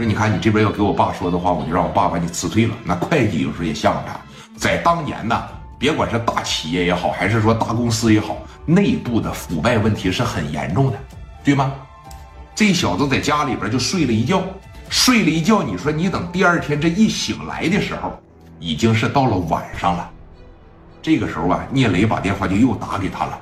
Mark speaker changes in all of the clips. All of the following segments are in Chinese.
Speaker 1: 说你看你这边要给我爸说的话，我就让我爸把你辞退了。那会计有时候也像他，在当年呢，别管是大企业也好，还是说大公司也好，内部的腐败问题是很严重的，对吗？这小子在家里边就睡了一觉，睡了一觉，你说你等第二天这一醒来的时候，已经是到了晚上了。这个时候啊，聂磊把电话就又打给他了，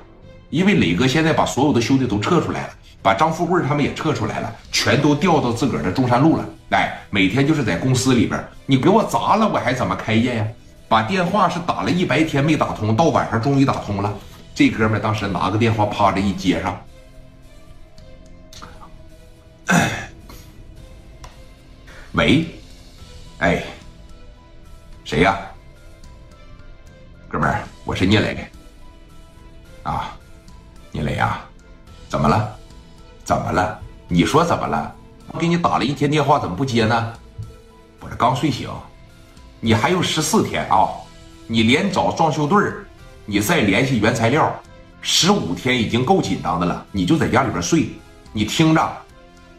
Speaker 1: 因为磊哥现在把所有的兄弟都撤出来了，把张富贵他们也撤出来了，全都调到自个儿的中山路了。哎，每天就是在公司里边，你给我砸了，我还怎么开业呀？把电话是打了一白天没打通，到晚上终于打通了。这哥们当时拿个电话趴着一接上，喂，哎，谁呀？哥们儿，我是聂磊。啊，聂磊呀，怎么了？怎么了？你说怎么了？我给你打了一天电话，怎么不接呢？我这刚睡醒，你还有十四天啊！你连找装修队儿，你再联系原材料，十五天已经够紧张的了。你就在家里边睡，你听着，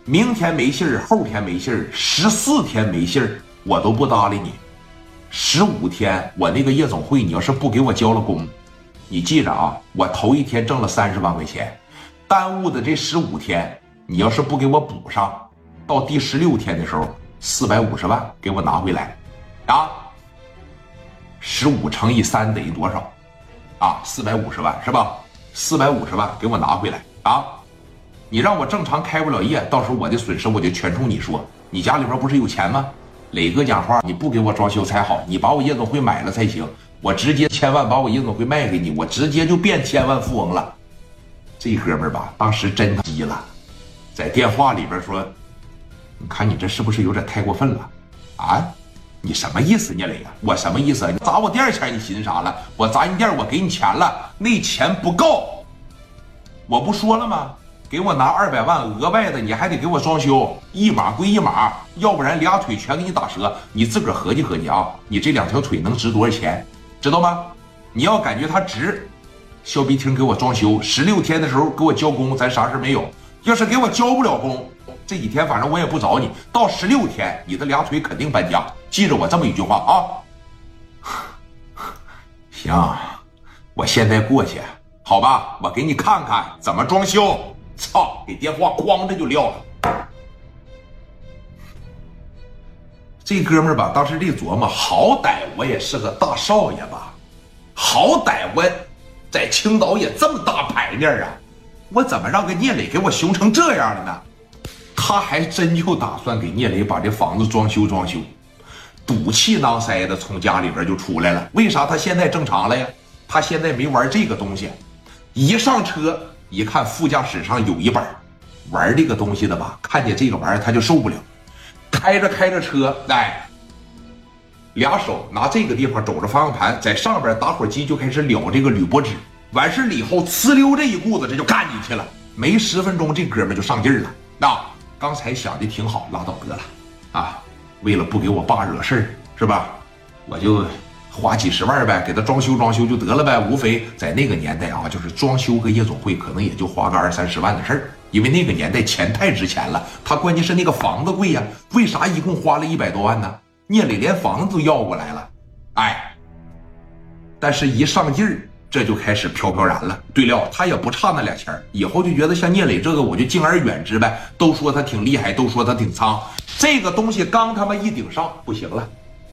Speaker 1: 明天没信儿，后天没信儿，十四天没信儿，我都不搭理你。十五天，我那个夜总会，你要是不给我交了工，你记着啊，我头一天挣了三十万块钱，耽误的这十五天，你要是不给我补上，到第十六天的时候，四百五十万给我拿回来，啊，十五乘以三等于多少？啊，四百五十万是吧？四百五十万给我拿回来啊！你让我正常开不了业，到时候我的损失我就全冲你说。你家里边不是有钱吗？磊哥讲话，你不给我装修才好，你把我夜总会买了才行。我直接千万把我夜总会卖给你，我直接就变千万富翁了。这哥们儿吧，当时真急了，在电话里边说：“你看你这是不是有点太过分了？啊，你什么意思聂磊啊？我什么意思？你砸我店钱，你寻思啥了？我砸你店，我给你钱了，那钱不够，我不说了吗？”给我拿二百万额外的，你还得给我装修，一码归一码，要不然俩腿全给你打折。你自个儿合计合计啊，你这两条腿能值多少钱？知道吗？你要感觉它值，削鼻厅给我装修，十六天的时候给我交工，咱啥事没有。要是给我交不了工，这几天反正我也不找你。到十六天，你的俩腿肯定搬家。记着我这么一句话啊。行，我现在过去，好吧？我给你看看怎么装修。操！给电话哐的就撂了。这哥们儿吧，当时这琢磨，好歹我也是个大少爷吧，好歹我在青岛也这么大牌面啊，我怎么让个聂磊给我熊成这样了呢？他还真就打算给聂磊把这房子装修装修，赌气囊塞的从家里边就出来了。为啥他现在正常了呀？他现在没玩这个东西，一上车。一看副驾驶上有一本玩这个东西的吧，看见这个玩意他就受不了，开着开着车，哎，俩手拿这个地方肘着方向盘，在上边打火机就开始燎这个铝箔纸，完事了以后呲溜这一股子这就干进去了，没十分钟这哥们就上劲儿了。那刚才想的挺好，拉倒得了，啊，为了不给我爸惹事儿是吧？我就。花几十万呗，给他装修装修就得了呗，无非在那个年代啊，就是装修个夜总会，可能也就花个二三十万的事儿。因为那个年代钱太值钱了，他关键是那个房子贵呀。为啥一共花了一百多万呢？聂磊连房子都要过来了，哎，但是一上劲儿，这就开始飘飘然了。对了，他也不差那俩钱以后就觉得像聂磊这个，我就敬而远之呗。都说他挺厉害，都说他挺苍，这个东西刚他妈一顶上，不行了。